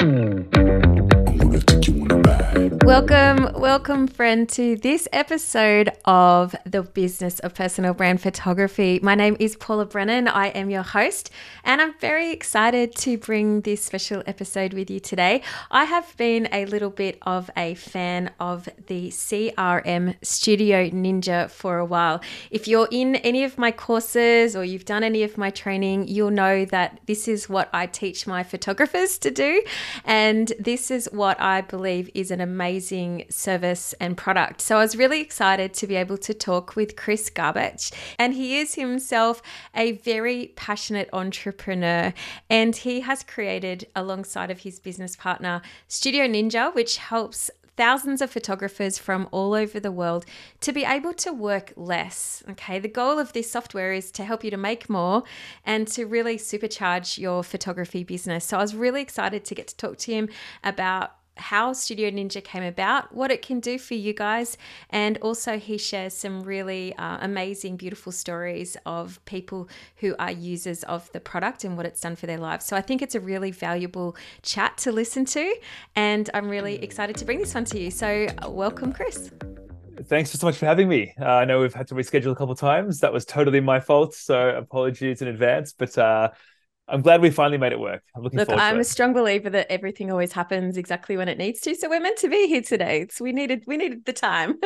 I'm gonna take you on a Welcome, welcome, friend, to this episode of the Business of Personal Brand Photography. My name is Paula Brennan. I am your host, and I'm very excited to bring this special episode with you today. I have been a little bit of a fan of the CRM Studio Ninja for a while. If you're in any of my courses or you've done any of my training, you'll know that this is what I teach my photographers to do, and this is what I believe is an amazing amazing service and product. So I was really excited to be able to talk with Chris Garbacz. And he is himself a very passionate entrepreneur. And he has created, alongside of his business partner, Studio Ninja, which helps thousands of photographers from all over the world to be able to work less. Okay, the goal of this software is to help you to make more and to really supercharge your photography business. So I was really excited to get to talk to him about how Studio Ninja came about, what it can do for you guys, and also he shares some really uh, amazing, beautiful stories of people who are users of the product and what it's done for their lives. So I think it's a really valuable chat to listen to, and I'm really excited to bring this one to you. So uh, welcome, Chris. Thanks so much for having me. Uh, I know we've had to reschedule a couple times. That was totally my fault, so apologies in advance. But uh, I'm glad we finally made it work. I'm looking forward. Look, I'm a strong believer that everything always happens exactly when it needs to. So we're meant to be here today. So we needed we needed the time.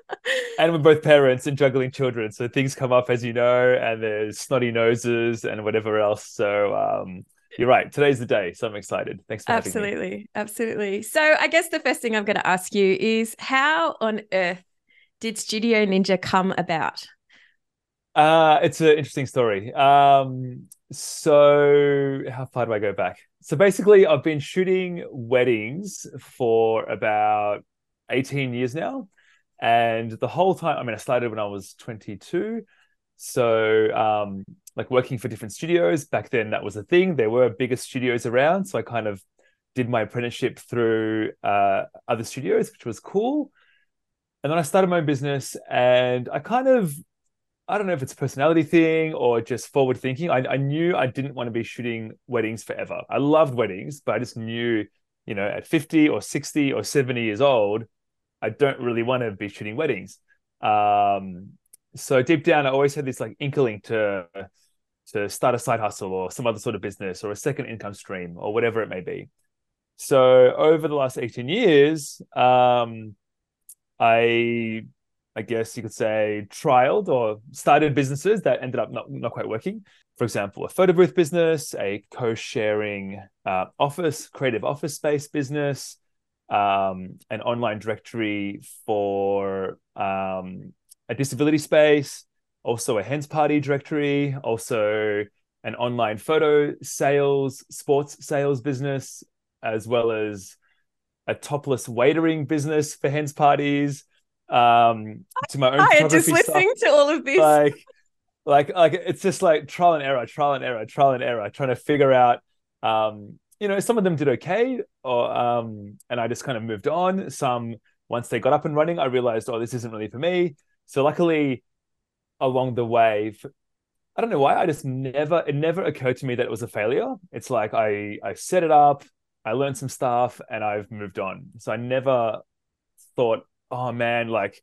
and we're both parents and juggling children, so things come up as you know, and there's snotty noses and whatever else. So um, you're right. Today's the day, so I'm excited. Thanks for having me. absolutely, absolutely. So I guess the first thing I'm going to ask you is how on earth did Studio Ninja come about? Uh, it's an interesting story. Um, so how far do I go back? So basically, I've been shooting weddings for about 18 years now. And the whole time, I mean, I started when I was 22. So, um, like working for different studios back then, that was a thing. There were bigger studios around. So I kind of did my apprenticeship through uh, other studios, which was cool. And then I started my own business and I kind of I don't know if it's a personality thing or just forward thinking. I, I knew I didn't want to be shooting weddings forever. I loved weddings, but I just knew, you know, at 50 or 60 or 70 years old, I don't really want to be shooting weddings. Um, so deep down, I always had this like inkling to to start a side hustle or some other sort of business or a second income stream or whatever it may be. So over the last 18 years, um, I I guess you could say, trialed or started businesses that ended up not, not quite working. For example, a photo booth business, a co sharing uh, office, creative office space business, um, an online directory for um, a disability space, also a hens party directory, also an online photo sales, sports sales business, as well as a topless waitering business for hens parties um to my own I am just listening stuff. to all of this. Like, like, like it's just like trial and error, trial and error, trial and error, trying to figure out. Um, you know, some of them did okay, or um, and I just kind of moved on. Some once they got up and running, I realized, oh, this isn't really for me. So luckily, along the way, I don't know why, I just never, it never occurred to me that it was a failure. It's like I, I set it up, I learned some stuff, and I've moved on. So I never thought oh man, like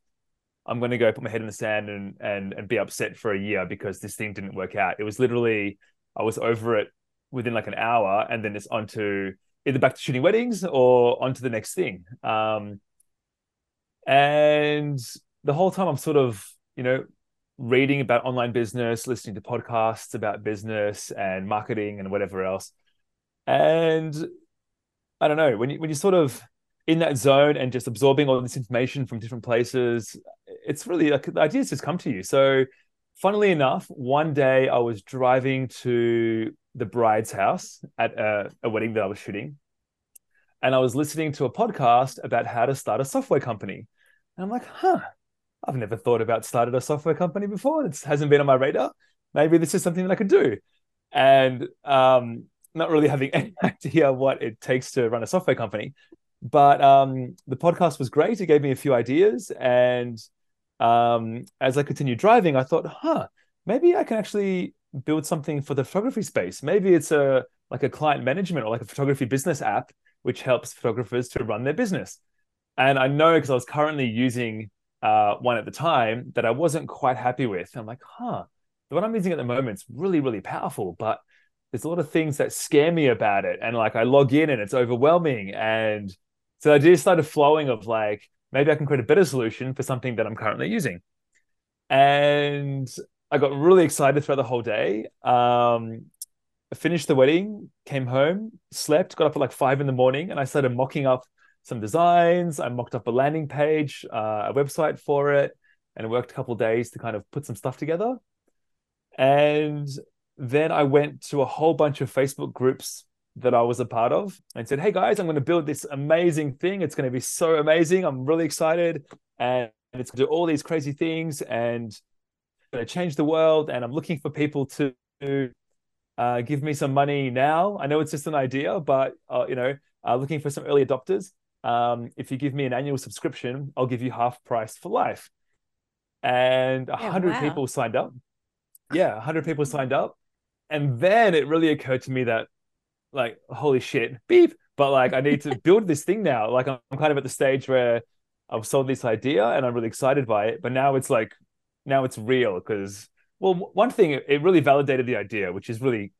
I'm going to go put my head in the sand and and and be upset for a year because this thing didn't work out. It was literally I was over it within like an hour, and then it's onto either back to shooting weddings or onto the next thing. Um, and the whole time I'm sort of you know reading about online business, listening to podcasts about business and marketing and whatever else. And I don't know when you when you sort of in that zone and just absorbing all this information from different places, it's really like the ideas just come to you. So, funnily enough, one day I was driving to the bride's house at a, a wedding that I was shooting, and I was listening to a podcast about how to start a software company. And I'm like, huh, I've never thought about starting a software company before. It hasn't been on my radar. Maybe this is something that I could do. And um, not really having any idea what it takes to run a software company. But um, the podcast was great. It gave me a few ideas. And um, as I continued driving, I thought, huh, maybe I can actually build something for the photography space. Maybe it's a like a client management or like a photography business app which helps photographers to run their business. And I know because I was currently using uh, one at the time that I wasn't quite happy with. I'm like, huh, the one I'm using at the moment is really, really powerful, but there's a lot of things that scare me about it. And like I log in and it's overwhelming. And so the idea started flowing of like, maybe I can create a better solution for something that I'm currently using. And I got really excited throughout the whole day. Um, I finished the wedding, came home, slept, got up at like five in the morning, and I started mocking up some designs. I mocked up a landing page, uh, a website for it, and worked a couple days to kind of put some stuff together. And then I went to a whole bunch of Facebook groups that I was a part of and said, Hey guys, I'm going to build this amazing thing. It's going to be so amazing. I'm really excited. And it's going to do all these crazy things and going to change the world. And I'm looking for people to uh, give me some money now. I know it's just an idea, but uh, you know, uh, looking for some early adopters um, if you give me an annual subscription, I'll give you half price for life. And a hundred yeah, wow. people signed up. Yeah, a hundred people signed up. And then it really occurred to me that, like, holy shit, beep. But like, I need to build this thing now. Like, I'm, I'm kind of at the stage where I've sold this idea and I'm really excited by it. But now it's like, now it's real because, well, one thing it really validated the idea, which is really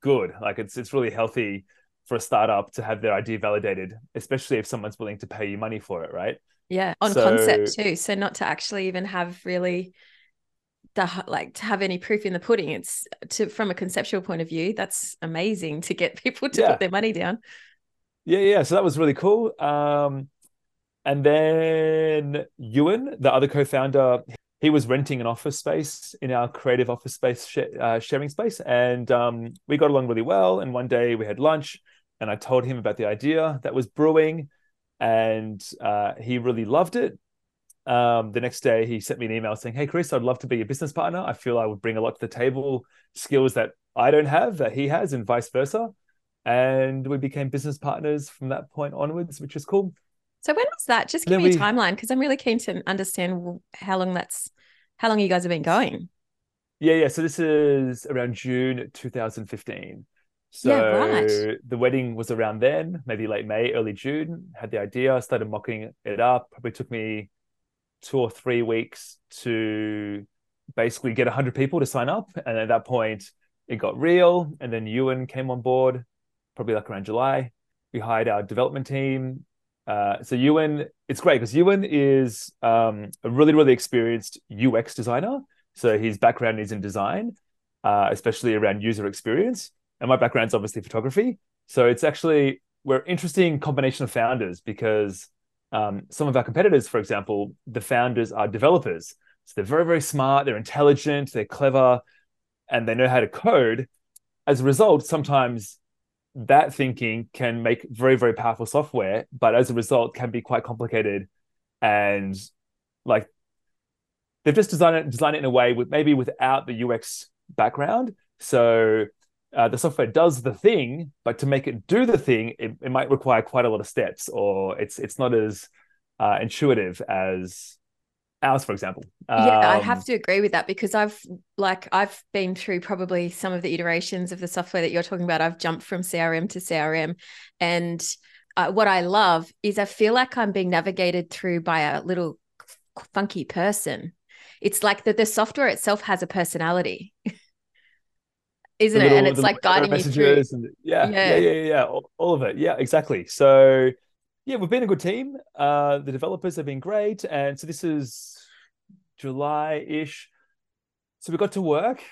good. Like, it's it's really healthy for a startup to have their idea validated, especially if someone's willing to pay you money for it, right? Yeah, on so, concept too. So not to actually even have really the like to have any proof in the pudding. It's to from a conceptual point of view, that's amazing to get people to yeah. put their money down. Yeah, yeah. So that was really cool. Um, and then Ewan, the other co-founder, he was renting an office space in our creative office space sh- uh, sharing space, and um, we got along really well. And one day we had lunch, and I told him about the idea that was brewing, and uh, he really loved it. Um, the next day, he sent me an email saying, "Hey, Chris, I'd love to be your business partner. I feel I would bring a lot to the table, skills that I don't have that he has, and vice versa." And we became business partners from that point onwards, which is cool. So when was that? Just give me we, a timeline because I'm really keen to understand how long that's how long you guys have been going. Yeah, yeah. So this is around June 2015. So yeah, right. the wedding was around then, maybe late May, early June. Had the idea, started mocking it up. Probably took me two or three weeks to basically get 100 people to sign up. And at that point, it got real. And then Ewan came on board, probably like around July. We hired our development team. Uh, so Ewan, it's great because Ewan is um, a really, really experienced UX designer. So his background is in design, uh, especially around user experience and my background's obviously photography. So it's actually we're interesting combination of founders because um, some of our competitors, for example, the founders are developers. So they're very, very smart, they're intelligent, they're clever, and they know how to code. As a result, sometimes that thinking can make very, very powerful software, but as a result, can be quite complicated and like they've just designed it designed it in a way with maybe without the UX background. So uh, the software does the thing, but to make it do the thing, it, it might require quite a lot of steps, or it's it's not as uh, intuitive as ours, for example. Um, yeah, I have um, to agree with that because I've like I've been through probably some of the iterations of the software that you're talking about. I've jumped from CRM to CRM, and uh, what I love is I feel like I'm being navigated through by a little funky person. It's like that the software itself has a personality. isn't little, it? And it's like guiding you through. And, yeah, yeah, yeah, yeah, yeah, all, all of it. Yeah, exactly. So, yeah, we've been a good team. Uh, the developers have been great, and so this is July-ish. So we got to work.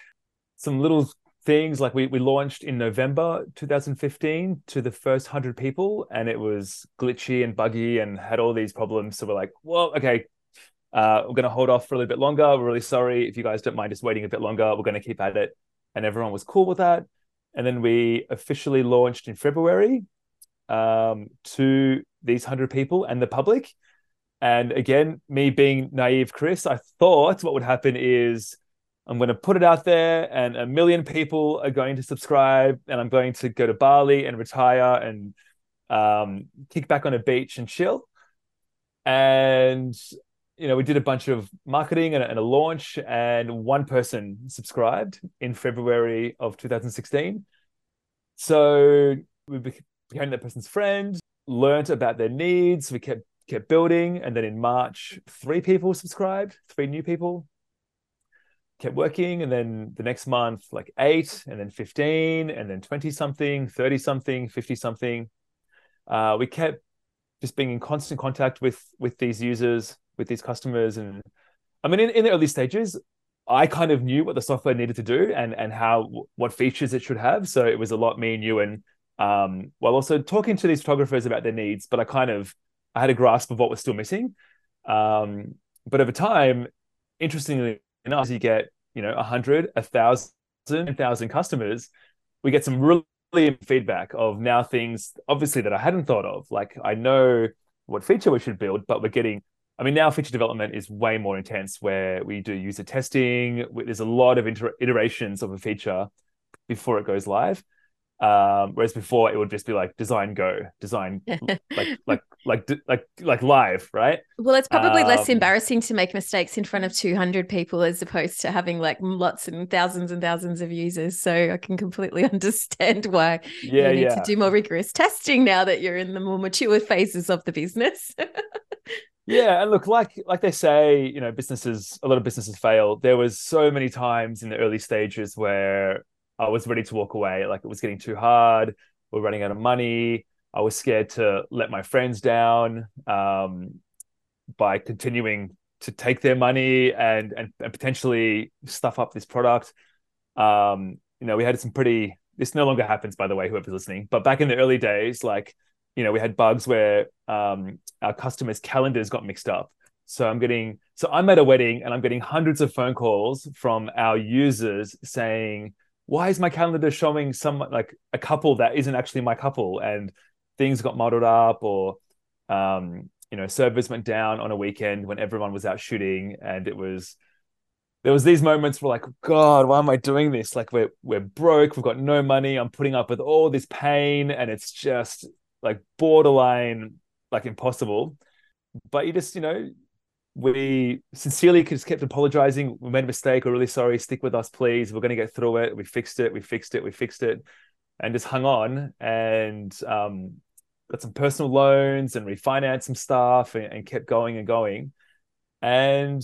Some little things like we we launched in November 2015 to the first hundred people, and it was glitchy and buggy and had all these problems. So we're like, well, okay. Uh, we're going to hold off for a little bit longer. We're really sorry if you guys don't mind just waiting a bit longer. We're going to keep at it and everyone was cool with that. And then we officially launched in February um, to these 100 people and the public. And again, me being naive, Chris, I thought what would happen is I'm going to put it out there and a million people are going to subscribe and I'm going to go to Bali and retire and um, kick back on a beach and chill. And you know, we did a bunch of marketing and a, and a, launch, and one person subscribed in February of 2016. So we became that person's friend, learned about their needs. We kept kept building, and then in March, three people subscribed, three new people. Kept working, and then the next month, like eight, and then fifteen, and then twenty something, thirty something, fifty something. Uh, we kept just being in constant contact with with these users, with these customers, and I mean, in, in the early stages, I kind of knew what the software needed to do and and how what features it should have. So it was a lot me and Ewan and um, while also talking to these photographers about their needs. But I kind of I had a grasp of what was still missing. Um, but over time, interestingly enough, as you get you know a hundred, thousand, a thousand customers, we get some really feedback of now things obviously that I hadn't thought of. Like I know what feature we should build, but we're getting I mean, now feature development is way more intense where we do user testing. There's a lot of inter- iterations of a feature before it goes live. Um, whereas before it would just be like design go, design like like like like like live, right? Well, it's probably um, less embarrassing to make mistakes in front of 200 people as opposed to having like lots and thousands and thousands of users. So I can completely understand why yeah, you need yeah. to do more rigorous testing now that you're in the more mature phases of the business. Yeah and look like like they say you know businesses a lot of businesses fail. There was so many times in the early stages where i was ready to walk away like it was getting too hard we're running out of money i was scared to let my friends down um, by continuing to take their money and, and and potentially stuff up this product. Um, you know we had some pretty this no longer happens by the way whoever's listening but back in the early days like you know we had bugs where um, our customers' calendars got mixed up. So I'm getting so I'm at a wedding and I'm getting hundreds of phone calls from our users saying, "Why is my calendar showing some like a couple that isn't actually my couple?" And things got muddled up, or um, you know, servers went down on a weekend when everyone was out shooting, and it was there was these moments where like, God, why am I doing this? Like we're we're broke, we've got no money, I'm putting up with all this pain, and it's just like borderline like impossible. But you just, you know, we sincerely just kept apologizing. We made a mistake. We're really sorry. Stick with us, please. We're going to get through it. We fixed it. We fixed it. We fixed it, and just hung on and um, got some personal loans and refinanced some stuff and, and kept going and going. And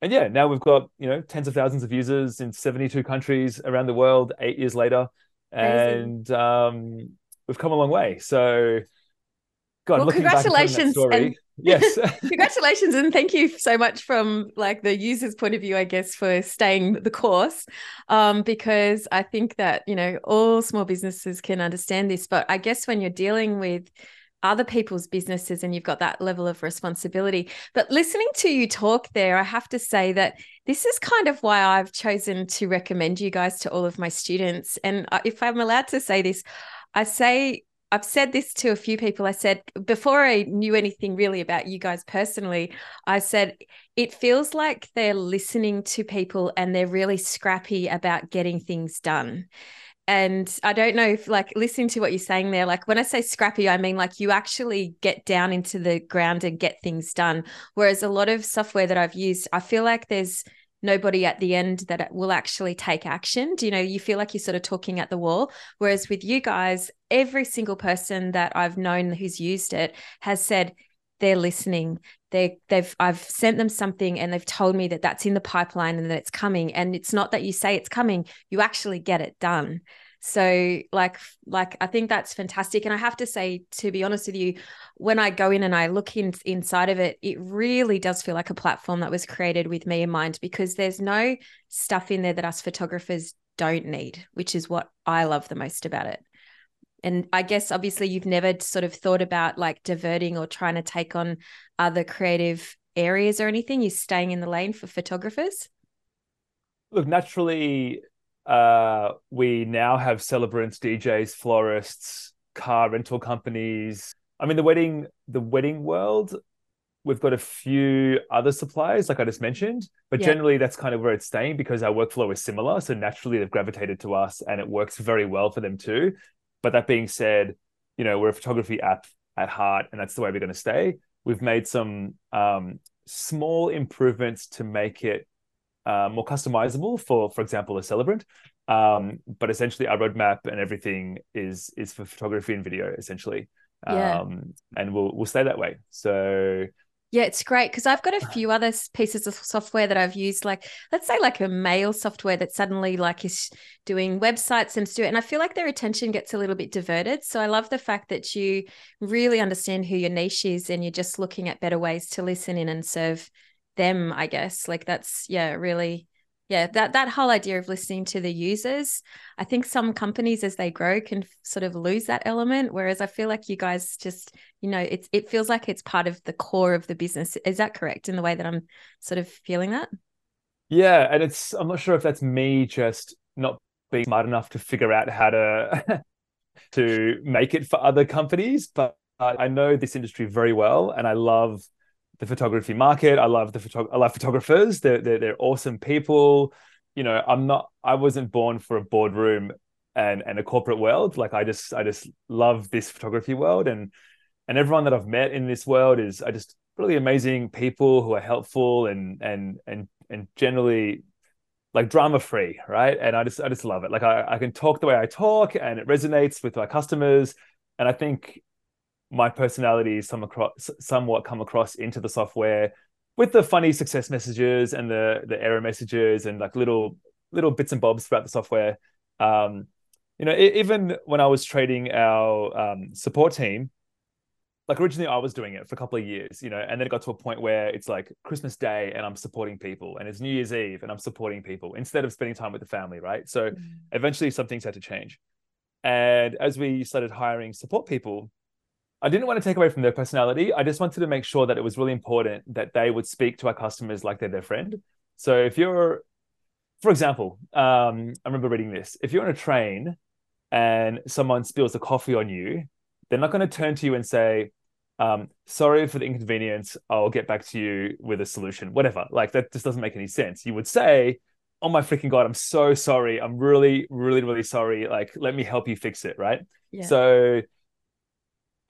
and yeah, now we've got you know tens of thousands of users in seventy two countries around the world. Eight years later, Amazing. and um, we've come a long way. So God, well, congratulations. And, yes. congratulations. And thank you so much from like the user's point of view, I guess, for staying the course. Um, because I think that, you know, all small businesses can understand this. But I guess when you're dealing with other people's businesses and you've got that level of responsibility. But listening to you talk there, I have to say that this is kind of why I've chosen to recommend you guys to all of my students. And uh, if I'm allowed to say this, I say I've said this to a few people. I said, before I knew anything really about you guys personally, I said, it feels like they're listening to people and they're really scrappy about getting things done. And I don't know if, like, listening to what you're saying there, like, when I say scrappy, I mean, like, you actually get down into the ground and get things done. Whereas a lot of software that I've used, I feel like there's, nobody at the end that will actually take action. Do you know, you feel like you're sort of talking at the wall. Whereas with you guys, every single person that I've known who's used it has said they're listening. They they've I've sent them something and they've told me that that's in the pipeline and that it's coming. And it's not that you say it's coming, you actually get it done. So like like I think that's fantastic. And I have to say, to be honest with you, when I go in and I look in, inside of it, it really does feel like a platform that was created with me in mind because there's no stuff in there that us photographers don't need, which is what I love the most about it. And I guess obviously you've never sort of thought about like diverting or trying to take on other creative areas or anything. You're staying in the lane for photographers. Look, naturally, uh, we now have celebrants, DJs, florists, car rental companies. I mean, the wedding, the wedding world, we've got a few other suppliers, like I just mentioned, but yeah. generally that's kind of where it's staying because our workflow is similar. So naturally they've gravitated to us and it works very well for them too. But that being said, you know, we're a photography app at heart and that's the way we're going to stay. We've made some um, small improvements to make it uh, more customizable for, for example, a celebrant. Um, but essentially, our roadmap and everything is is for photography and video, essentially. Yeah. Um, and we'll we'll stay that way. So yeah, it's great because I've got a few other pieces of software that I've used, like let's say like a mail software that suddenly like is doing websites and do it, and I feel like their attention gets a little bit diverted. So I love the fact that you really understand who your niche is, and you're just looking at better ways to listen in and serve them. I guess. Like that's yeah, really yeah that that whole idea of listening to the users. I think some companies as they grow can sort of lose that element whereas i feel like you guys just you know it's it feels like it's part of the core of the business. Is that correct in the way that i'm sort of feeling that? Yeah and it's i'm not sure if that's me just not being smart enough to figure out how to to make it for other companies but i know this industry very well and i love the photography market. I love the photo- I love photographers. They're, they're they're awesome people. You know, I'm not. I wasn't born for a boardroom and and a corporate world. Like I just I just love this photography world and and everyone that I've met in this world is I just really amazing people who are helpful and and and and generally like drama free, right? And I just I just love it. Like I, I can talk the way I talk and it resonates with my customers. And I think my personality is some across, somewhat come across into the software with the funny success messages and the the error messages and like little little bits and bobs throughout the software. Um, you know, even when I was trading our um, support team, like originally I was doing it for a couple of years, you know, and then it got to a point where it's like Christmas Day and I'm supporting people, and it's New Year's Eve and I'm supporting people instead of spending time with the family, right? So mm. eventually some things had to change. And as we started hiring support people, I didn't want to take away from their personality. I just wanted to make sure that it was really important that they would speak to our customers like they're their friend. So if you're, for example, um, I remember reading this. If you're on a train and someone spills a coffee on you, they're not going to turn to you and say, um, sorry for the inconvenience. I'll get back to you with a solution, whatever. Like that just doesn't make any sense. You would say, oh my freaking God, I'm so sorry. I'm really, really, really sorry. Like, let me help you fix it. Right. Yeah. So,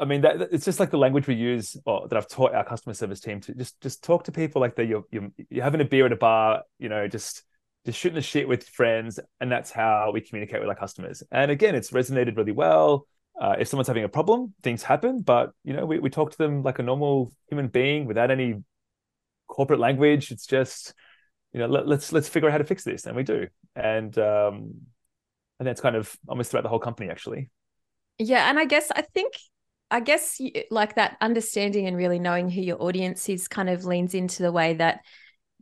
I mean, that, it's just like the language we use, or that I've taught our customer service team to just just talk to people like they're you're, you're, you're having a beer at a bar, you know, just just shooting the shit with friends, and that's how we communicate with our customers. And again, it's resonated really well. Uh, if someone's having a problem, things happen, but you know, we we talk to them like a normal human being without any corporate language. It's just you know, let, us let's, let's figure out how to fix this, and we do. And um, and that's kind of almost throughout the whole company, actually. Yeah, and I guess I think I guess like that understanding and really knowing who your audience is kind of leans into the way that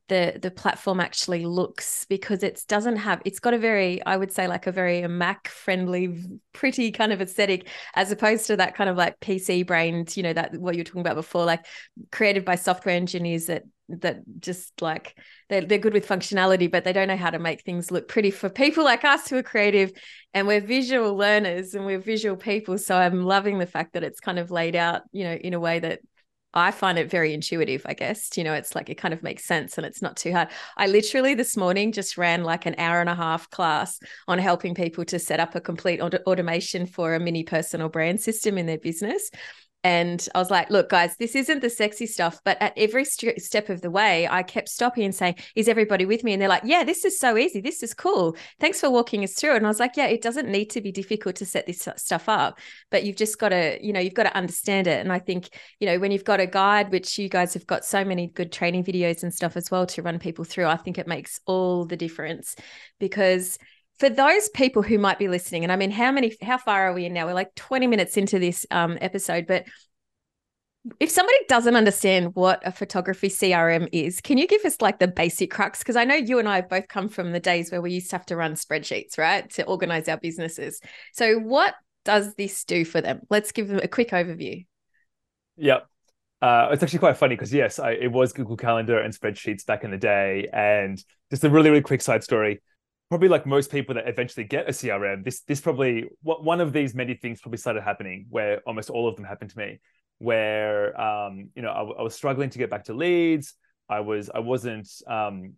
the the platform actually looks because it doesn't have it's got a very I would say like a very Mac friendly pretty kind of aesthetic as opposed to that kind of like PC brained you know that what you were talking about before like created by software engineers that that just like they're, they're good with functionality but they don't know how to make things look pretty for people like us who are creative. And we're visual learners and we're visual people. So i'm loving the fact that it's kind of laid out you know in a way that I find it very intuitive, I guess. You know, it's like it kind of makes sense and it's not too hard. I literally this morning just ran like an hour and a half class on helping people to set up a complete auto- automation for a mini personal brand system in their business. And I was like, look, guys, this isn't the sexy stuff. But at every st- step of the way, I kept stopping and saying, is everybody with me? And they're like, yeah, this is so easy. This is cool. Thanks for walking us through. And I was like, yeah, it doesn't need to be difficult to set this stuff up, but you've just got to, you know, you've got to understand it. And I think, you know, when you've got a guide, which you guys have got so many good training videos and stuff as well to run people through, I think it makes all the difference because for those people who might be listening, and I mean, how many, how far are we in now? We're like 20 minutes into this um, episode, but if somebody doesn't understand what a photography CRM is, can you give us like the basic crux? Because I know you and I have both come from the days where we used to have to run spreadsheets, right, to organize our businesses. So, what does this do for them? Let's give them a quick overview. Yep. Uh, it's actually quite funny because yes, I, it was Google Calendar and spreadsheets back in the day. And just a really, really quick side story probably like most people that eventually get a CRM, this this probably one of these many things probably started happening where almost all of them happened to me, where um, you know I, I was struggling to get back to leads. I was I wasn't um,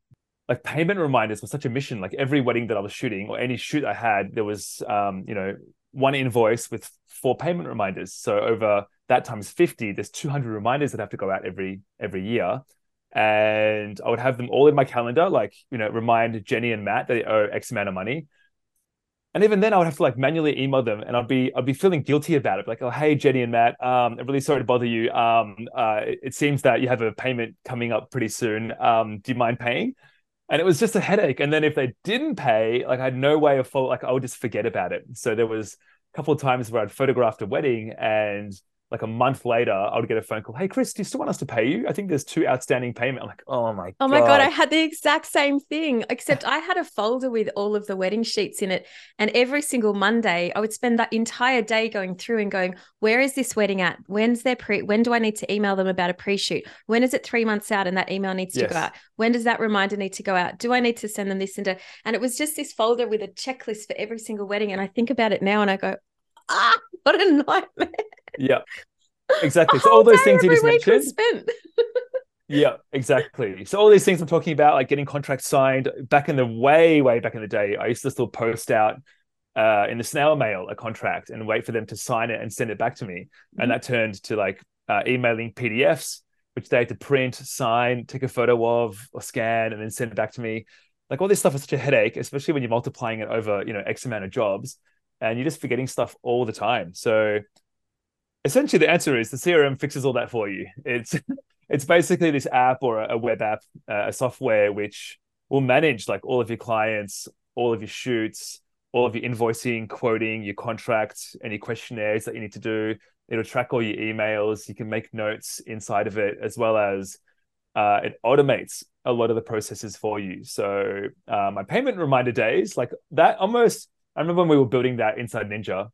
like payment reminders was such a mission. Like every wedding that I was shooting or any shoot I had, there was um, you know one invoice with four payment reminders. So over that times 50, there's 200 reminders that have to go out every every year and I would have them all in my calendar, like you know, remind Jenny and Matt that they owe X amount of money. and even then I would have to like manually email them and I'd be I'd be feeling guilty about it. Like, oh hey Jenny and Matt, um, I'm really sorry to bother you. Um, uh, it, seems that you have a payment coming up pretty soon. Um, do you mind paying? And it was just a headache. And then if they didn't pay, like I had no way of follow like I would just forget about it. So there was a couple of times where I'd photographed a wedding and like a month later, I would get a phone call. Hey, Chris, do you still want us to pay you? I think there's two outstanding payment. I'm like, oh my oh my god, I had the exact same thing. Except I had a folder with all of the wedding sheets in it, and every single Monday, I would spend that entire day going through and going, where is this wedding at? When's their pre? When do I need to email them about a pre-shoot? When is it three months out and that email needs yes. to go out? When does that reminder need to go out? Do I need to send them this into? And it was just this folder with a checklist for every single wedding. And I think about it now, and I go, ah, what a nightmare. Yeah. Exactly. So all those things you just mentioned. yeah, exactly. So all these things I'm talking about, like getting contracts signed, back in the way, way back in the day, I used to still post out uh, in the snail mail a contract and wait for them to sign it and send it back to me. Mm-hmm. And that turned to like uh, emailing PDFs, which they had to print, sign, take a photo of, or scan, and then send it back to me. Like all this stuff is such a headache, especially when you're multiplying it over, you know, X amount of jobs and you're just forgetting stuff all the time. So essentially the answer is the CRM fixes all that for you. It's it's basically this app or a, web app, uh, a software which will manage like all of your clients, all of your shoots, all of your invoicing, quoting, your contracts, any questionnaires that you need to do. It'll track all your emails. You can make notes inside of it, as well as uh, it automates a lot of the processes for you. So uh, my payment reminder days, like that, almost. I remember when we were building that inside Ninja,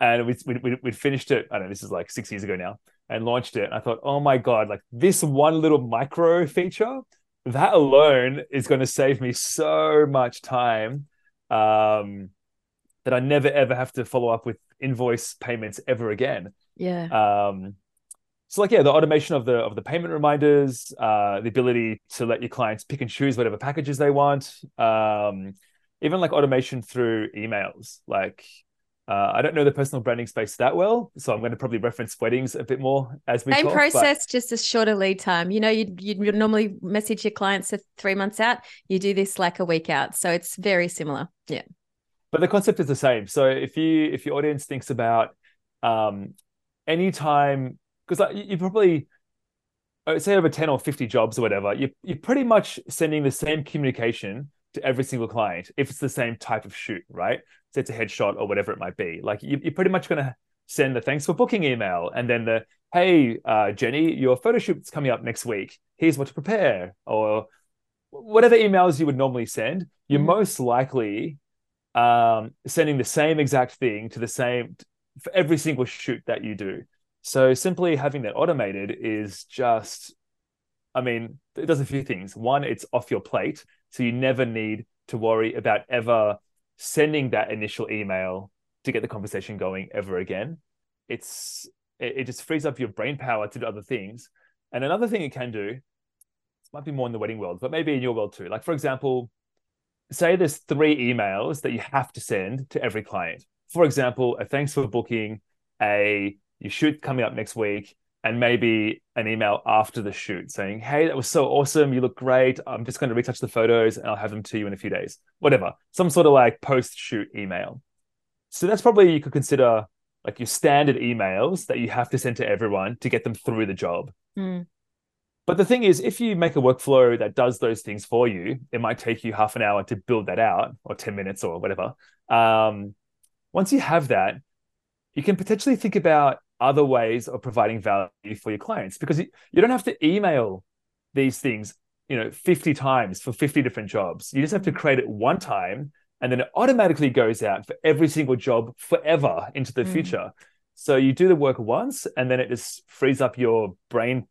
and we we we finished it. I don't know. This is like six years ago now, and launched it. And I thought, oh my god, like this one little micro feature, that alone is going to save me so much time. Um, that I never ever have to follow up with invoice payments ever again. Yeah. Um, so like yeah, the automation of the of the payment reminders, uh, the ability to let your clients pick and choose whatever packages they want, um, even like automation through emails. Like uh, I don't know the personal branding space that well, so I'm going to probably reference weddings a bit more as we same talk, process, but... just a shorter lead time. You know, you you normally message your clients three months out. You do this like a week out, so it's very similar. Yeah, but the concept is the same. So if you if your audience thinks about um, any time, because like, you probably say over 10 or 50 jobs or whatever, you, you're pretty much sending the same communication to every single client if it's the same type of shoot, right? So it's a headshot or whatever it might be. Like you, are pretty much going to send the thanks for booking email and then the hey uh, Jenny, your photo shoot's coming up next week. Here's what to prepare or whatever emails you would normally send. You're mm-hmm. most likely um, sending the same exact thing to the same for every single shoot that you do. So simply having that automated is just, I mean, it does a few things. One, it's off your plate, so you never need to worry about ever sending that initial email to get the conversation going ever again. It's it, it just frees up your brain power to do other things. And another thing it can do, this might be more in the wedding world, but maybe in your world too. Like for example, say there's three emails that you have to send to every client. For example, a thanks for booking, a you shoot coming up next week, and maybe an email after the shoot saying, Hey, that was so awesome. You look great. I'm just going to retouch the photos and I'll have them to you in a few days. Whatever. Some sort of like post shoot email. So that's probably you could consider like your standard emails that you have to send to everyone to get them through the job. Mm. But the thing is, if you make a workflow that does those things for you, it might take you half an hour to build that out or 10 minutes or whatever. Um, once you have that, you can potentially think about other ways of providing value for your clients because you, you don't have to email these things you know 50 times for 50 different jobs. You just have to create it one time and then it automatically goes out for every single job forever into the mm. future. So you do the work once and then it just frees up your brain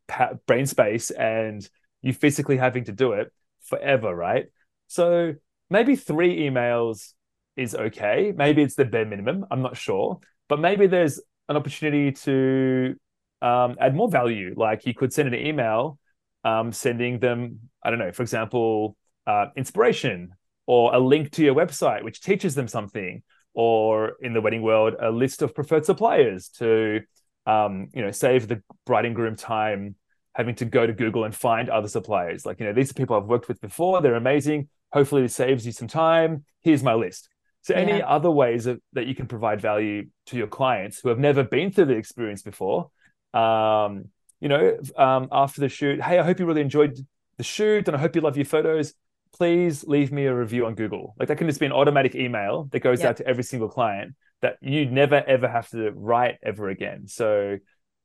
brain space and you physically having to do it forever right? So maybe three emails is okay. Maybe it's the bare minimum. I'm not sure. But maybe there's an opportunity to um, add more value. Like you could send an email um, sending them, I don't know, for example, uh, inspiration or a link to your website which teaches them something, or in the wedding world, a list of preferred suppliers to, um, you know, save the bride and groom time having to go to Google and find other suppliers. Like, you know, these are people I've worked with before. They're amazing. Hopefully, this saves you some time. Here's my list. So, any Yeah. other ways of, that you can provide value to your clients who have never been through the experience before? Um, you know, um, after the shoot, hey, I hope you really enjoyed the shoot and I hope you love your photos. Please leave me a review on Google. Like that can just be an automatic email that goes out to every single client that you never ever have to write ever again. So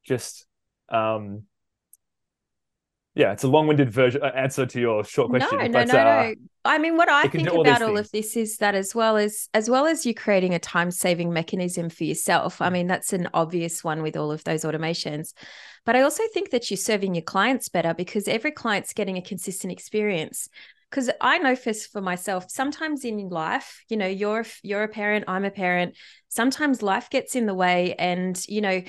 just um yeah, it's a long-winded version uh, answer to your short question. No, no, but, no, uh, no. I mean, what I think all about all of this is that as well as as well as you creating a time-saving mechanism for yourself. Mm. I mean, that's an obvious one with all of those automations. But I also think that you're serving your clients better because every client's getting a consistent experience. Because I know for, for myself, sometimes in life, you know, you're you're a parent, I'm a parent. Sometimes life gets in the way, and you know,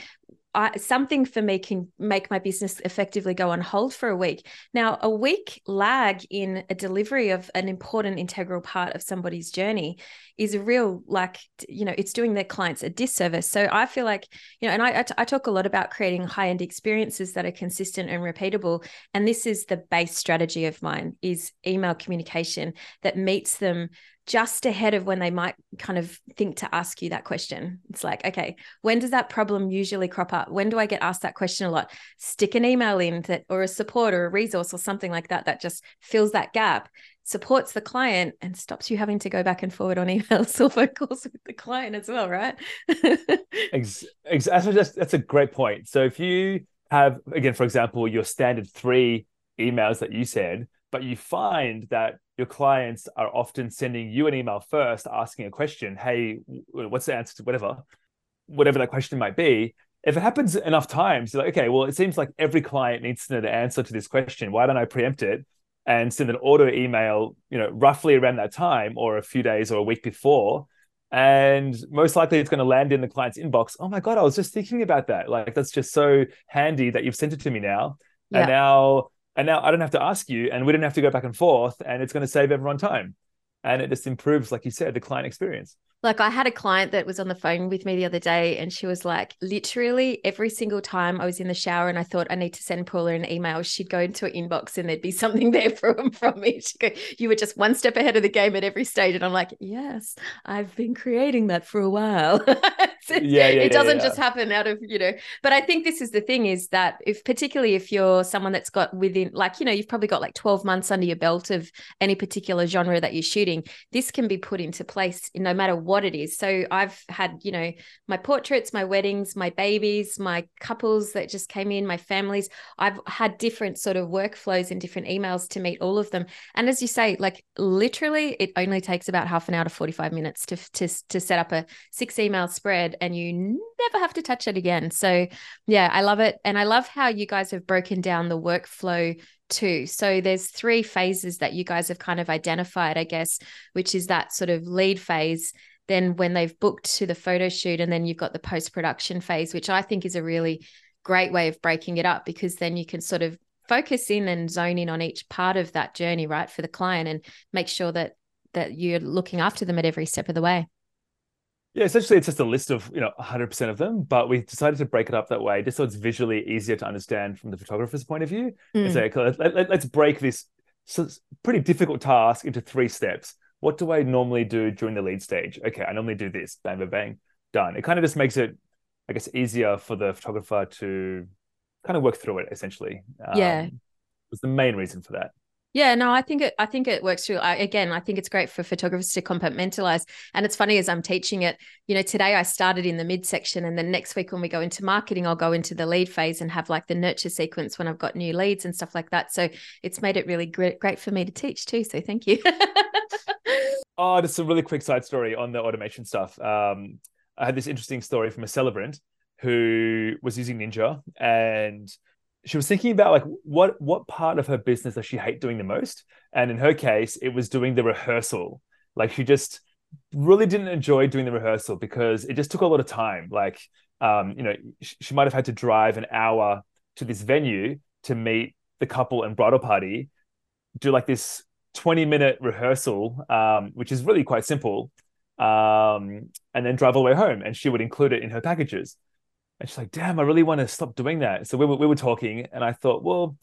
I, something for me can make my business effectively go on hold for a week. Now, a week lag in a delivery of an important integral part of somebody's journey is a real, like, you know, it's doing their clients a disservice. So I feel like, you know, and I, I, t- I talk a lot about creating high end experiences that are consistent and repeatable. And this is the base strategy of mine is email communication that meets them just ahead of when they might kind of think to ask you that question. It's like, okay, when does that problem usually crop up? When do I get asked that question a lot? Stick an email in that or a support or a resource or something like that that just fills that gap, supports the client and stops you having to go back and forward on emails or phone calls with the client as well, right? Ex- ex- that's, that's, a great point. So if you have, again, for example, your standard three emails that you said, but you find that your clients are often sending you an email first asking a question, hey, what's the answer to whatever, whatever that question might be. If it happens enough times, you're like, okay, well, it seems like every client needs to know the answer to this question. Why don't I preempt it and send an auto email, you know, roughly around that time or a few days or a week before? and most likely it's going to land in the client's inbox. Oh my god, I was just thinking about that. Like that's just so handy that you've sent it to me now, Yeah. and now and now I don't have to ask you, and we don't have to go back and forth, and it's going to save everyone time, and it just improves, like you said, the client experience. Like I had a client that was on the phone with me the other day, and she was like, literally every single time I was in the shower and I thought I need to send Paula an email, she'd go into an inbox and there'd be something there from from me. She'd go, "You were just one step ahead of the game at every stage," and I'm like, "Yes, I've been creating that for a while." Yeah, yeah, it yeah, doesn't yeah. just happen out of you know. But I think this is the thing is that if particularly if you're someone that's got within like you know you've probably got like 12 months under your belt of any particular genre that you're shooting this can be put into place no matter what it is. So I've had, you know, my portraits, my weddings, my babies, my couples that just came in, my families. I've had different sort of workflows and different emails to meet all of them. And as you say, like literally, it only takes about half an hour to 45 minutes to, to, to set up a six email spread and you never have to touch it again. So yeah, I love it. And I love how you guys have broken down the workflow too. So there's three phases that you guys have kind of identified, I guess, which is that sort of lead phase. Then when they've booked to the photo shoot, and then you've got the post production phase, which I think is a really great way of breaking it up because then you can sort of focus in and zone in on each part of that journey, right, for the client, and make sure that that you're looking after them at every step of the way. Yeah, essentially, it's just a list of you know 100% of them, but we decided to break it up that way just so it's visually easier to understand from the photographer's point of view. Mm. And say, let, let, let's break this so pretty difficult task into three steps. What do I normally do during the lead stage? Okay, I normally do this, bang, bang, bang, done. It kind of just makes it, I guess, easier for the photographer to kind of work through it. Essentially, Yeah. Um, was the main reason for that. Yeah, no, I think it. I think it works through. I, again, I think it's great for photographers to compartmentalize. And it's funny as I'm teaching it. You know, today I started in the midsection, and then next week when we go into marketing, I'll go into the lead phase and have like the nurture sequence when I've got new leads and stuff like that. So it's made it really great, great for me to teach too. So thank you. Oh, just a really quick side story on the automation stuff. Um, I had this interesting story from a celebrant who was using Ninja and she was thinking about like what what part of her business does she hate doing the most? And in her case, it was doing the rehearsal. Like she just really didn't enjoy doing the rehearsal because it just took a lot of time. Like um, you know, sh- she might have had to drive an hour to this venue to meet the couple and bridal party, do like this 20 minute rehearsal, um, which is really quite simple, um, and then drive all the way home. And she would include it in her packages. And she's like, damn, I really want to stop doing that. So we were, we were talking, and I thought, well,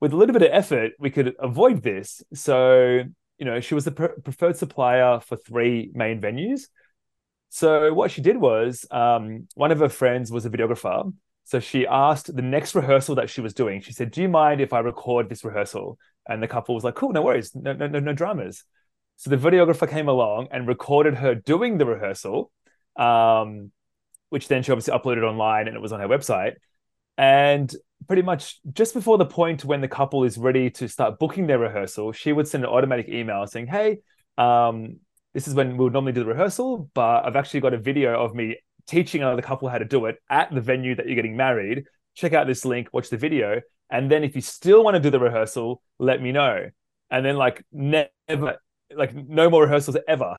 with a little bit of effort, we could avoid this. So you know, she was the pre- preferred supplier for three main venues. So what she did was, um, one of her friends was a videographer. So she asked the next rehearsal that she was doing. She said, "Do you mind if I record this rehearsal?" And the couple was like, "Cool, no worries, no, no, no, no dramas." So the videographer came along and recorded her doing the rehearsal, um, which then she obviously uploaded online and it was on her website. And pretty much just before the point when the couple is ready to start booking their rehearsal, she would send an automatic email saying, Hey, um, this is when we would normally do the rehearsal, but I've actually got a video of me teaching another couple how to do it at the venue that you're getting married. Check out this link, watch the video. And then if you still want to do the rehearsal, let me know. And then like never, like no more rehearsals ever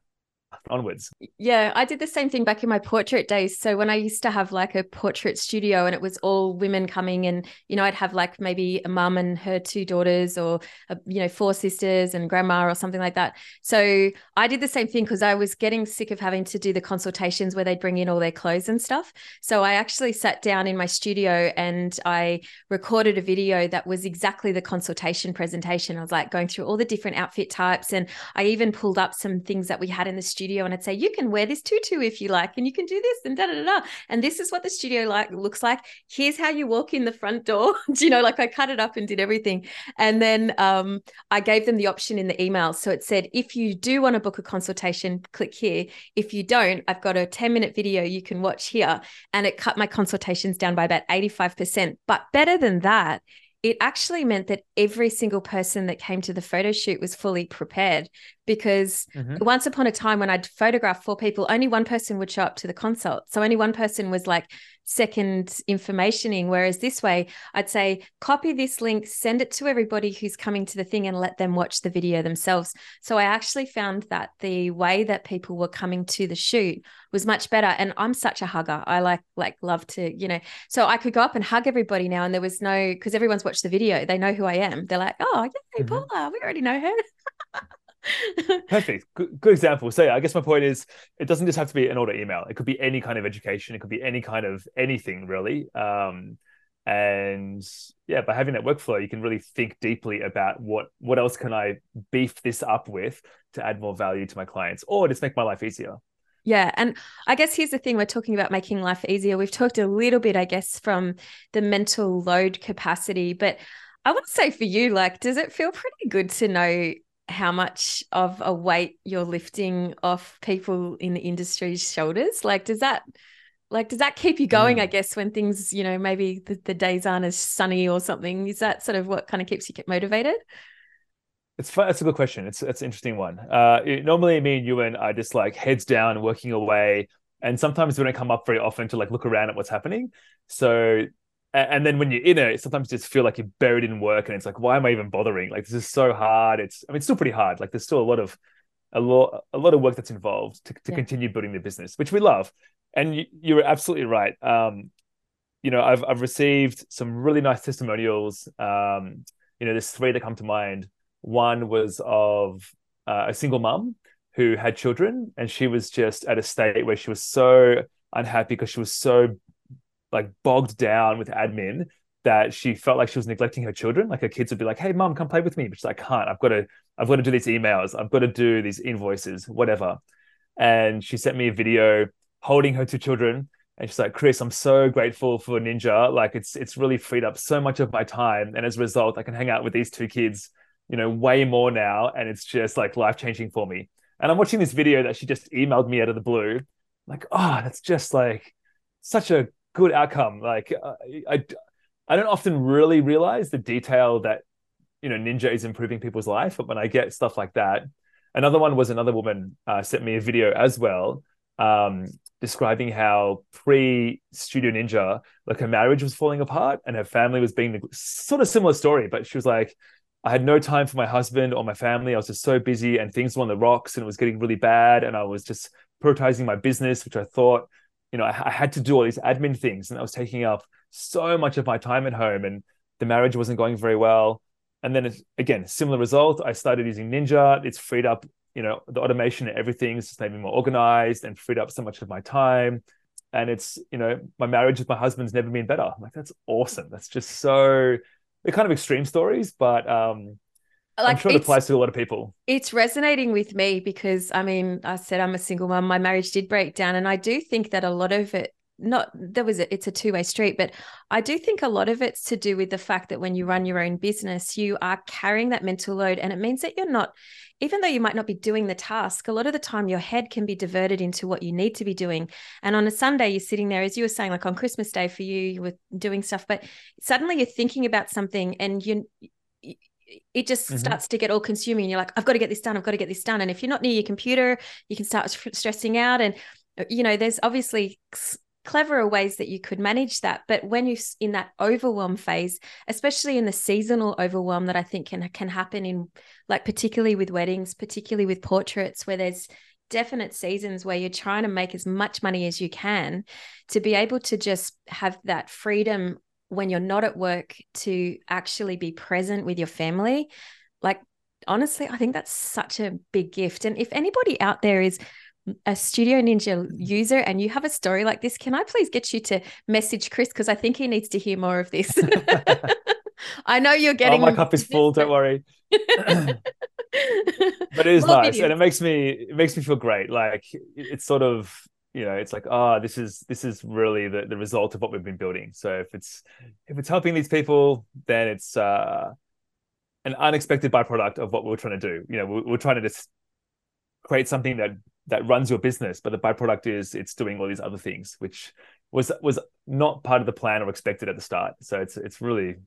onwards. Yeah, I did the same thing back in my portrait days. So when I used to have like a portrait studio and it was all women coming and you know I'd have like maybe a mum and her two daughters or a, you know four sisters and grandma or something like that. So I did the same thing because I was getting sick of having to do the consultations where they'd bring in all their clothes and stuff. So I actually sat down in my studio and I recorded a video that was exactly the consultation presentation. I was like going through all the different outfit types and I even pulled up some things that we had in the studio and I'd say, you can wear this tutu if you like, and you can do this and da da da. And this is what the studio like looks like. Here's how you walk in the front door. you know, like I cut it up and did everything. And then um, I gave them the option in the email. So it said, if you do want to book a consultation, click here. If you don't, I've got a 10 minute video you can watch here. And it cut my consultations down by about 85%. But better than that, it actually meant that every single person that came to the photo shoot was fully prepared because mm-hmm. once upon a time when I'd photograph four people, only one person would show up to the consult. So only one person was like second informationing. Whereas this way, I'd say, copy this link, send it to everybody who's coming to the thing and let them watch the video themselves. So I actually found that the way that people were coming to the shoot was much better. And I'm such a hugger. I like, like, love to, you know, so I could go up and hug everybody now. And there was no, because everyone's watched the video, they know who I am. They're like, oh, yeah, mm-hmm. Paula, we already know her. Perfect. Good, good, example. So yeah, I guess my point is it doesn't just have to be an order email. It could be any kind of education. It could be any kind of anything really. Um, and yeah, by having that workflow, you can really think deeply about what what else can I beef this up with to add more value to my clients or just make my life easier. Yeah. And I guess here's the thing we're talking about making life easier. We've talked a little bit, I guess, from the mental load capacity, but I want to say for you, like, does it feel pretty good to know how much of a weight you're lifting off people in the industry's shoulders like does that like does that keep you going mm. i guess when things you know maybe the, the days aren't as sunny or something is that sort of what kind of keeps you motivated it's fun. That's a good question. It's it's an interesting one. Uh, it, normally, me and you and I just like heads down, working away, and sometimes we don't come up very often to like look around at what's happening. So and then when you're in it, sometimes you just feel like you're buried in work, and it's like, why am I even bothering? Like this is so hard. It's I mean, it's still pretty hard. Like there's still a lot of a lot a lot of work that's involved to, to yeah. continue building the business, which we love. And you, you're absolutely right. Um, you know, I've I've received some really nice testimonials. Um, you know, there's three that come to mind. One was of uh, a single mum who had children, and she was just at a state where she was so unhappy because she was so like bogged down with admin that she felt like she was neglecting her children. Like her kids would be like, "Hey, mom, come play with me," but she's like, "I can't. I've got to. I've got to do these emails. I've got to do these invoices, whatever." And she sent me a video holding her two children, and she's like, "Chris, I'm so grateful for Ninja. Like, it's it's really freed up so much of my time, and as a result, I can hang out with these two kids, you know, way more now, and it's just like life changing for me." And I'm watching this video that she just emailed me out of the blue, like, "Oh, that's just like." such a good outcome. Like uh, I, I don't often really realize the detail that you know Ninja is improving people's life, but when I get stuff like that, another one was another woman uh, sent me a video as well, um, describing how pre Studio Ninja, like her marriage was falling apart and her family was being the sort of similar story, but she was like. I had no time for my husband or my family. I was just so busy and things were on the rocks and it was getting really bad. And I was just prioritizing my business, which I thought you know, I, I had to do all these admin things and I was taking up so much of my time at home and the marriage wasn't going very well. And then again, similar result. I started using Ninja. It's freed up, you know, the automation and everything is just made me more organized and freed up so much of my time. And it's, you know, my marriage with my husband's never been better. I'm like, that's awesome. That's just so they're kind of extreme stories, but um, like I'm sure it applies to a lot of people. It's resonating with me because I mean, I said I'm a single mom. My marriage did break down, and I do think that a lot of it not there was a, it's a two-way street but i do think a lot of it's to do with the fact that when you run your own business you are carrying that mental load and it means that you're not even though you might not be doing the task a lot of the time your head can be diverted into what you need to be doing and on a sunday you're sitting there as you were saying like on christmas day for you you were doing stuff but suddenly you're thinking about something and you it just mm-hmm. starts to get all consuming. You're like, I've got to get this done. I've got to get this done. And if you're not near your computer, you can start stressing out. And, uh, you know, there's obviously cleverer ways that you could manage that. But when you're in that overwhelm phase, especially in the seasonal overwhelm that I think can can happen in like particularly with weddings, particularly with portraits, where there's definite seasons where you're trying to make as much money as you can to be able to just have that freedom when you're not at work to actually be present with your family like honestly i think that's such a big gift and if anybody out there is a Studio Ninja user and you have a story like this, can I please get you to message Chris? Because I think he needs to hear more of this. I know you're oh, getting. Oh, my cup is full. Don't worry. but it is nice, and it makes me it makes me feel great. Like it's sort of you know it's like ah oh, this is this is really the, the result of what we've been building. So if it's if it's helping these people, then it's uh an unexpected byproduct of what we are trying to do. You know, we're, we're trying to just create something that that runs your business, but the byproduct is it's doing all these other things, which was was not part of the plan or expected at the start. So it's it's really,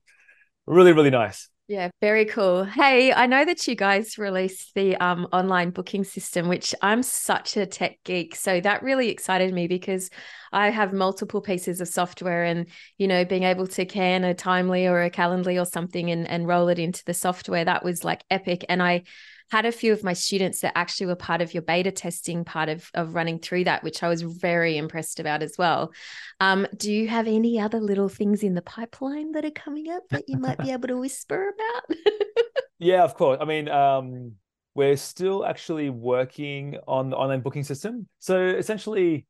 really, really nice. Yeah, very cool. Hey, I know that you guys released the um, online booking system, which I'm such a tech geek. So that really excited me because I have multiple pieces of software and, you know, being able to can a Timely or a Calendly or something and, and roll it into the software, that was like epic. And I had a few of my students that actually were part of your beta testing part of, of running through that, which I was very impressed about as well. Um, do you have any other little things in the pipeline that are coming up that you might be able to whisper about? yeah, of course. I mean, um, we're still actually working on the online booking system. So essentially,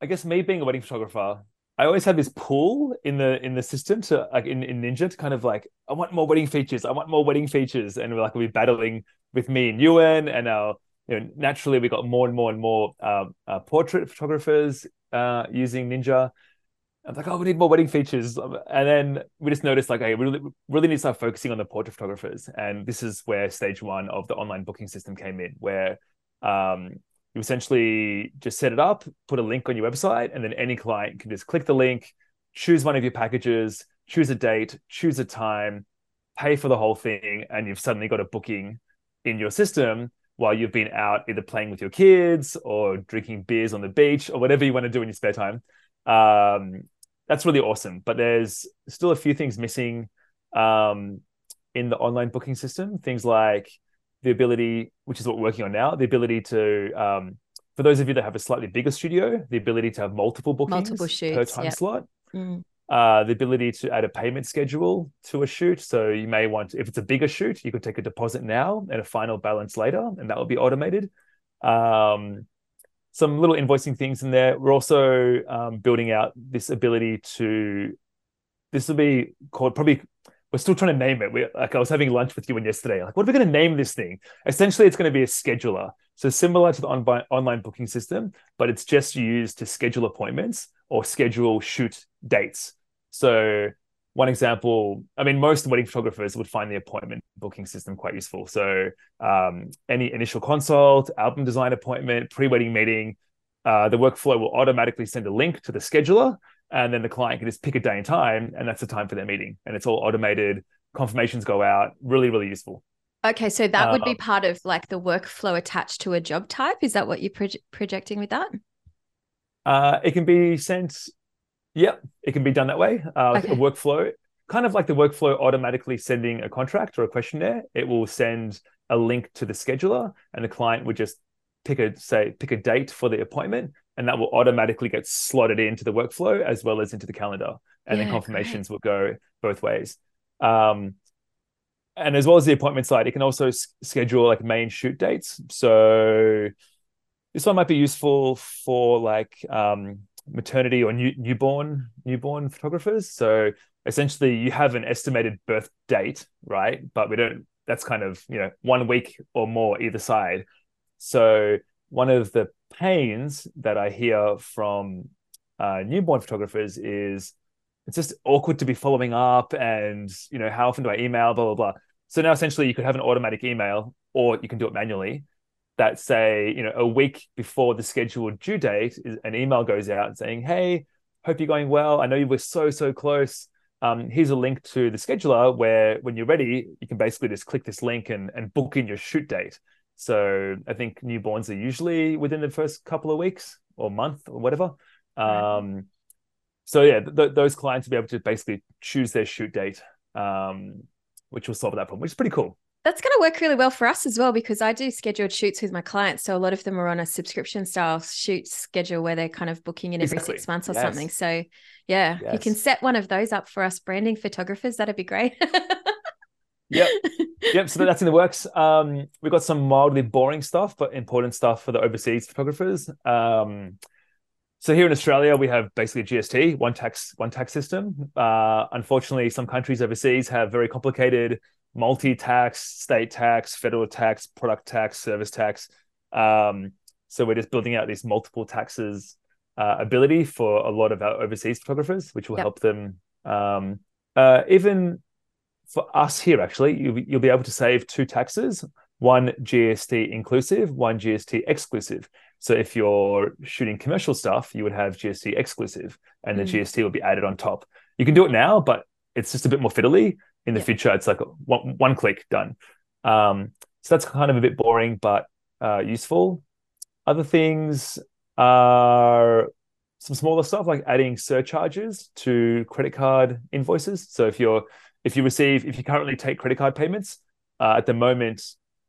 I guess me being a wedding photographer, I always had this pull in the in the system to like in, in Ninja to kind of like I want more wedding features. I want more wedding features, and we're like we'll be battling with me and Ewan, and our you know naturally we got more and more and more um, uh, portrait photographers uh, using Ninja. I'm like, oh, we need more wedding features, and then we just noticed like, hey, we really, really need to start focusing on the portrait photographers, and this is where stage one of the online booking system came in, where um, you essentially just set it up, put a link on your website, and then any client can just click the link, choose one of your packages, choose a date, choose a time, pay for the whole thing, and you've suddenly got a booking in your system while you've been out either playing with your kids or drinking beers on the beach or whatever you want to do in your spare time. Um, that's really awesome. But there's still a few things missing um, in the online booking system. Things like the ability, which is what we're working on now, the ability to, um, for those of you that have a slightly bigger studio, the ability to have multiple bookings multiple shoots, per time yep. slot. Mm. Uh, the ability to add a payment schedule to a shoot. So you may want, if it's a bigger shoot, you could take a deposit now and a final balance later, and that will be automated. Um, some little invoicing things in there. We're also um, building out this ability to. This will be called probably. We're still trying to name it. We like I was having lunch with you and yesterday. Like, what are we going to name this thing? Essentially, it's going to be a scheduler. So similar to the on- online booking system, but it's just used to schedule appointments or schedule shoot dates. So one example, I mean, most wedding photographers would find the appointment booking system quite useful. So um, any initial consult, album design appointment, pre-wedding meeting, uh, the workflow will automatically send a link to the scheduler, and then the client can just pick a day and time, and that's the time for their meeting. And it's all automated. Confirmations go out. Really, really useful. Okay, so that would be um, part of like the workflow attached to a job type. Is that what you're pro- projecting with that? Uh, it can be sent Yep, it can be done that way. Uh, okay. A workflow, kind of like the workflow automatically sending a contract or a questionnaire. It will send a link to the scheduler, and the client would just pick a say pick a date for the appointment, and that will automatically get slotted into the workflow as well as into the calendar, and yeah, then confirmations great. will go both ways. Um, and as well as the appointment side, it can also s- schedule like main shoot dates. So this one might be useful for like um, maternity or new, newborn newborn photographers. So essentially, you have an estimated birth date, right? But we don't that's kind of you know one week or more either side. So one of the pains that I hear from uh, newborn photographers is it's just awkward to be following up and you know how often do I email blah blah blah. So now essentially you could have an automatic email or you can do it manually that say you know a week before the scheduled due date an email goes out saying hey hope you're going well. I know you were so so close. Um, here's a link to the scheduler where when you're ready you can basically just click this link and, and book in your shoot date so I think newborns are usually within the first couple of weeks or month or whatever um, so yeah, th- those clients will be able to basically choose their shoot date, um, which will solve that problem, which is pretty cool. That's going to work really well for us as well because I do scheduled shoots with my clients. So a lot of them are on a subscription style shoot schedule where they're kind of booking in every exactly. six months or yes. something. So yeah, yes. you can set one of those up for us branding photographers. That'd be great. yep. Yep. So that's in the works. Um, we've got some mildly boring stuff, but important stuff for the overseas photographers. Um, so here in Australia, we have basically GST, one tax, one tax system. Uh, unfortunately, some countries overseas have very complicated multi-tax, state tax, federal tax, product tax, service tax. Um, so we're just building out these multiple taxes uh, ability for a lot of our overseas photographers, which will yep. help them. Um, uh, even for us here, actually, you'll, you'll be able to save two taxes one GST inclusive, one GST exclusive. So if you're shooting commercial stuff, you would have GST exclusive and the mm. GST will be added on top. You can do it now, but it's just a bit more fiddly. In the yeah. future, it's like one, one click done. Um, so that's kind of a bit boring, but uh, useful. Other things are some smaller stuff like adding surcharges to credit card invoices. So if you're if you receive if you currently take credit card payments, uh, at the moment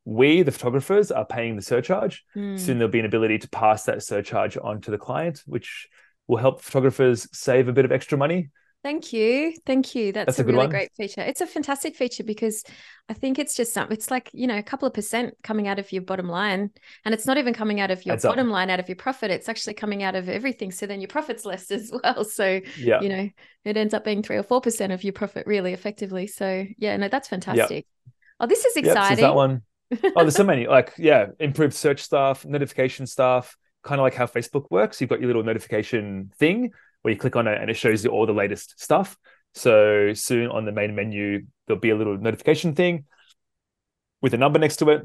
we, the photographers, are paying the surcharge. Mm. Soon there'll be an ability to pass that surcharge on to the client, which will help photographers save a bit of extra money. Thank you. Thank you. That's, That's a, a really one. great feature. It's a fantastic feature because I think it's just something, it's like, you know, a couple of percent coming out of your bottom line. And it's not even coming out of your Adds bottom up. line, out of your profit. It's actually coming out of everything. So then your profit's less as well. So, yeah. you know, it ends up being three or 4% of your profit really effectively. So, yeah, no, that's fantastic. Yep. Oh, this is exciting. Yep, so that one oh, there's so many. Like, yeah, improved search stuff, notification stuff, kind of like how Facebook works. You've got your little notification thing where you click on it and it shows you all the latest stuff. So soon on the main menu, there'll be a little notification thing with a number next to it.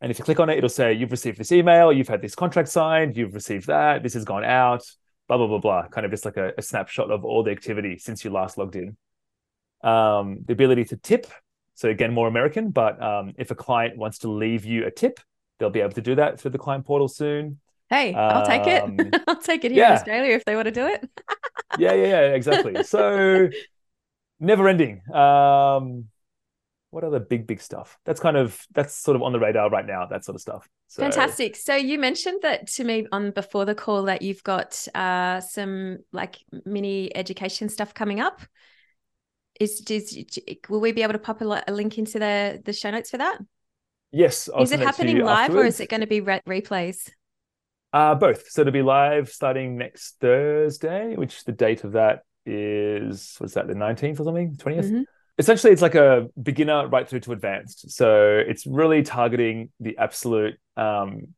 And if you click on it, it'll say, You've received this email, you've had this contract signed, you've received that, this has gone out, blah, blah, blah, blah. Kind of just like a, a snapshot of all the activity since you last logged in. Um, the ability to tip so again, more American, but um, if a client wants to leave you a tip, they'll be able to do that through the client portal soon. Hey, I'll take it. Um, I'll take it here yeah. in Australia if they want to do it. yeah, yeah, yeah, exactly. So never ending. Um, what other big, big stuff? That's kind of that's sort of on the radar right now. That sort of stuff. So, Fantastic. So you mentioned that to me on before the call that you've got uh, some like mini education stuff coming up is, is will we be able to pop a, a link into the the show notes for that? Yes. I'll is it happening live afterwards. or is it going to be re- replays? Uh, both. So it'll be live starting next Thursday, which the date of that is, was that the 19th or something? 20th? Mm-hmm. Essentially, it's like a beginner right through to advanced. So it's really targeting the absolute um,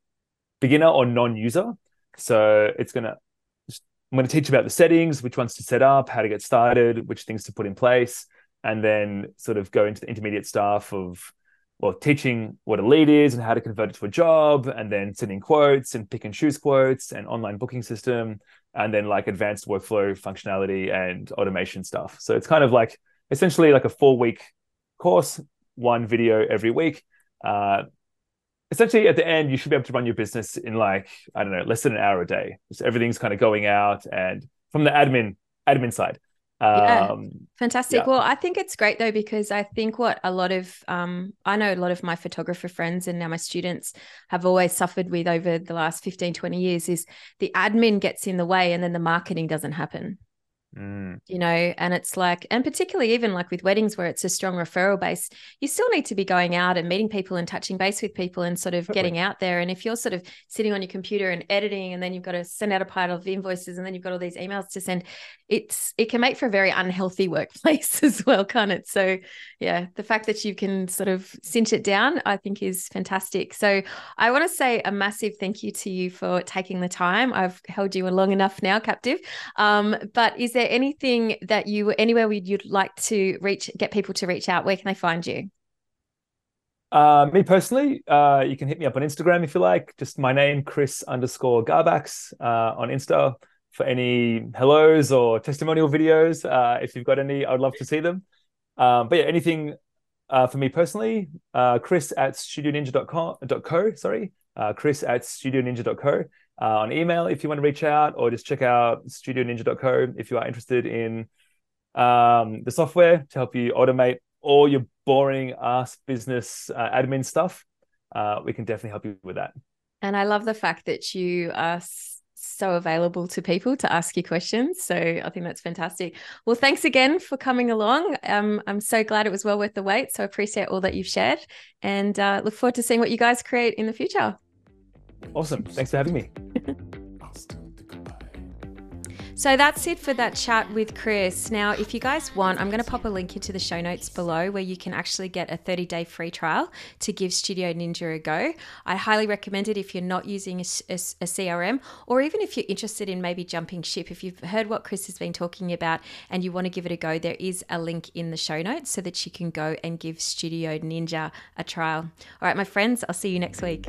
beginner or non user. So it's going to I'm going to teach about the settings, which ones to set up, how to get started, which things to put in place, and then sort of go into the intermediate stuff of well, teaching what a lead is and how to convert it to a job, and then sending quotes and pick and choose quotes and online booking system, and then like advanced workflow functionality and automation stuff. So it's kind of like essentially like a four week course, one video every week. Uh, essentially at the end you should be able to run your business in like i don't know less than an hour a day so everything's kind of going out and from the admin admin side yeah, um, fantastic. Yeah. Well, I think it's great though because I think what a lot of um, I know a lot of my photographer friends and now my students have always suffered with over the last 15 20 years is the admin gets in the way and then the marketing doesn't happen. Mm. You know, and it's like, and particularly even like with weddings where it's a strong referral base, you still need to be going out and meeting people and touching base with people and sort of Totally. getting out there. And if you're sort of sitting on your computer and editing, and then you've got to send out a pile of invoices, and then you've got all these emails to send, it's it can make for a very unhealthy workplace as well, can't it? So, yeah, the fact that you can sort of cinch it down, I think, is fantastic. So, I want to say a massive thank you to you for taking the time. I've held you long enough now, captive. Um, but is there anything that you anywhere you'd like to reach, get people to reach out? Where can they find you? Uh, me personally, uh, you can hit me up on Instagram if you like. Just my name, Chris underscore Garbacz uh, on Insta for any hellos or testimonial videos. Uh, if you've got any, I'd love to see them. Um, but yeah, anything uh, for me personally, uh, Chris at studioninja.co, sorry, uh, Chris at studioninja.co uh, on email if you want to reach out, or just check out studio studioninja.co if you are interested in um, the software to help you automate all your boring ass business uh, admin stuff. Uh, we can definitely help you with that. And I love the fact that you are so available to people to ask you questions. So I think that's fantastic. Well, thanks again for coming along. Um, I'm so glad it was well worth the wait. So I appreciate all that you've shared and uh, look forward to seeing what you guys create in the future. Awesome. Thanks for having me. So that's it for that chat with Chris. Now, if you guys want, I'm going to pop a link into the show notes below where you can actually get a 30 day free trial to give Studio Ninja a go. I highly recommend it if you're not using a, a, a CRM or even if you're interested in maybe jumping ship. If you've heard what Chris has been talking about and you want to give it a go, there is a link in the show notes so that you can go and give Studio Ninja a trial. All right, my friends, I'll see you next week.